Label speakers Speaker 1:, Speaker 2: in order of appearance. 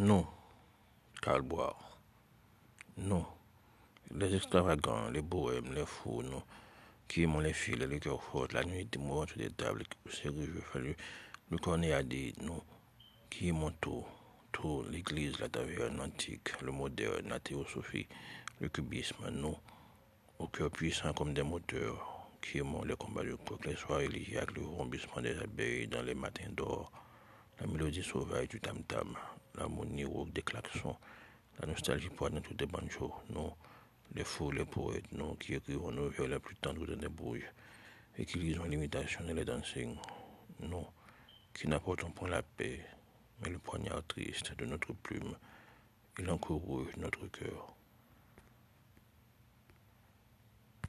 Speaker 1: Nous, Karl Boire, nous, les extravagants, les bohèmes, les fous, nous, qui aimons les filles, les cœurs forts, la nuit, des mouvements sur des tables, sérieux, fallu, le cornet a dit, nous, qui aimons tout, tout, l'église, la taverne l'antique, le moderne, la théosophie, le cubisme, nous, au cœur puissant comme des moteurs, qui aimons les combats de coq, les soirées avec le rombissement des abeilles dans les matins d'or, la mélodie sauvage du tam-tam, l'harmonie rauque des klaxons, la nostalgie dans toutes les banjos, nous, les fous, les poètes, nous, qui écrivons nos vers les plus tendres dans des brouilles, et qui lisons l'imitation et les dancing, nous, qui n'apportons point la paix, mais le poignard triste de notre plume, il encourut notre cœur.